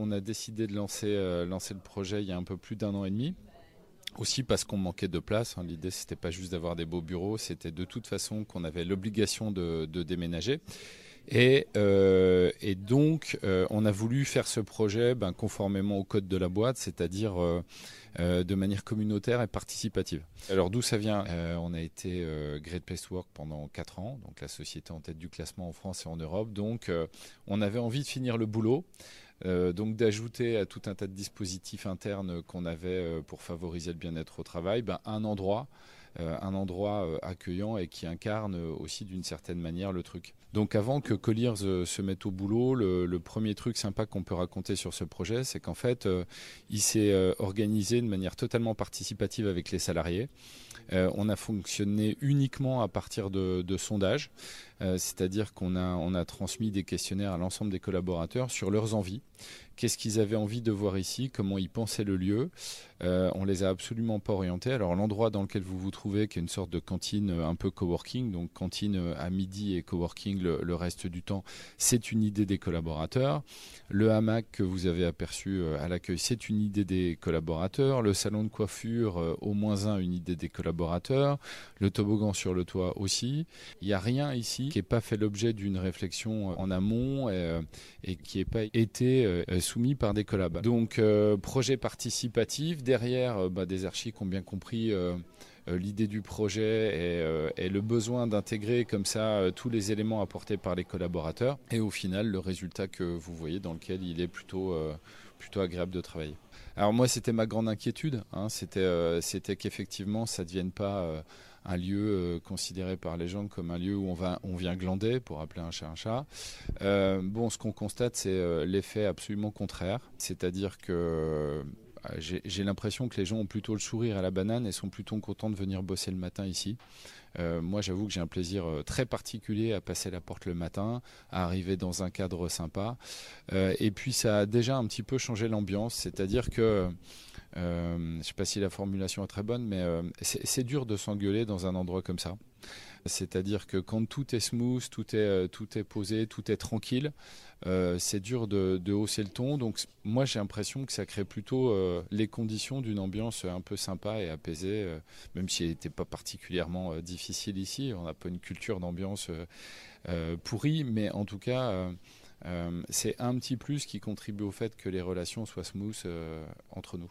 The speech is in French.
on a décidé de lancer, lancer le projet il y a un peu plus d'un an et demi. Aussi parce qu'on manquait de place. Hein. L'idée, c'était pas juste d'avoir des beaux bureaux, c'était de toute façon qu'on avait l'obligation de, déménager. Et, euh, donc, euh, on a voulu faire ce projet ben, conformément au code de la boîte, c'est-à-dire euh, de manière communautaire et participative. Alors d'où ça vient? On a été Great Place to Work pendant 4 ans, donc la société en tête du classement en France et en Europe. Donc, on avait envie de finir le boulot. Donc d'ajouter à tout un tas de dispositifs internes qu'on avait pour favoriser le bien-être au travail, ben, un endroit, un endroit accueillant et qui incarne aussi d'une certaine manière le truc. Donc avant que Colliers se mette au boulot, le, premier truc sympa qu'on peut raconter sur ce projet, c'est qu'en fait, il s'est organisé de manière totalement participative avec les salariés. on a fonctionné uniquement à partir de, de sondages. Euh, c'est-à-dire qu'on a, transmis des questionnaires à l'ensemble des collaborateurs sur leurs envies, qu'est-ce qu'ils avaient envie de voir ici, comment ils pensaient le lieu? Euh, on les a absolument pas orientés. Alors l'endroit dans lequel vous vous trouvez, qui est une sorte de cantine euh, un peu coworking, donc cantine euh, à midi et coworking le, le reste du temps, c'est une idée des collaborateurs. Le hamac que vous avez aperçu à l'accueil, c'est une idée des collaborateurs. Le salon de coiffure, au moins un, une idée des collaborateurs. Le toboggan sur le toit aussi. Il n'y a rien ici qui n'ait pas fait l'objet d'une réflexion en amont et, et qui n'ait pas été soumis par des collabs. Donc euh, projet participatif, derrière euh, bah, des archives qui ont bien compris euh, l'idée du projet et, le besoin d'intégrer comme ça tous les éléments apportés par les collaborateurs et au final le résultat que vous voyez dans lequel il est plutôt, plutôt agréable de travailler. Alors moi c'était ma grande inquiétude, hein. c'était qu'effectivement ça ne devienne pas un lieu euh, considéré par les gens comme un lieu où on, va, on vient glander, pour appeler un chat un chat. Euh, bon, ce qu'on constate, c'est euh, l'effet absolument contraire, c'est-à-dire que j'ai l'impression que les gens ont plutôt le sourire à la banane et sont plutôt contents de venir bosser le matin ici. moi, j'avoue que j'ai un plaisir très particulier à passer la porte le matin, à arriver dans un cadre sympa. et puis, ça a déjà un petit peu changé l'ambiance, c'est-à-dire que euh, je ne sais pas si la formulation est très bonne, mais euh, c'est dur de s'engueuler dans un endroit comme ça. C'est-à-dire que quand tout est smooth, tout est, euh, tout est posé, tout est tranquille, c'est dur de, hausser le ton. Donc moi j'ai l'impression que ça crée plutôt les conditions d'une ambiance un peu sympa et apaisée, même si elle n'était pas particulièrement difficile ici. On n'a pas une culture d'ambiance pourrie, mais en tout cas c'est un petit plus qui contribue au fait que les relations soient smooth entre nous.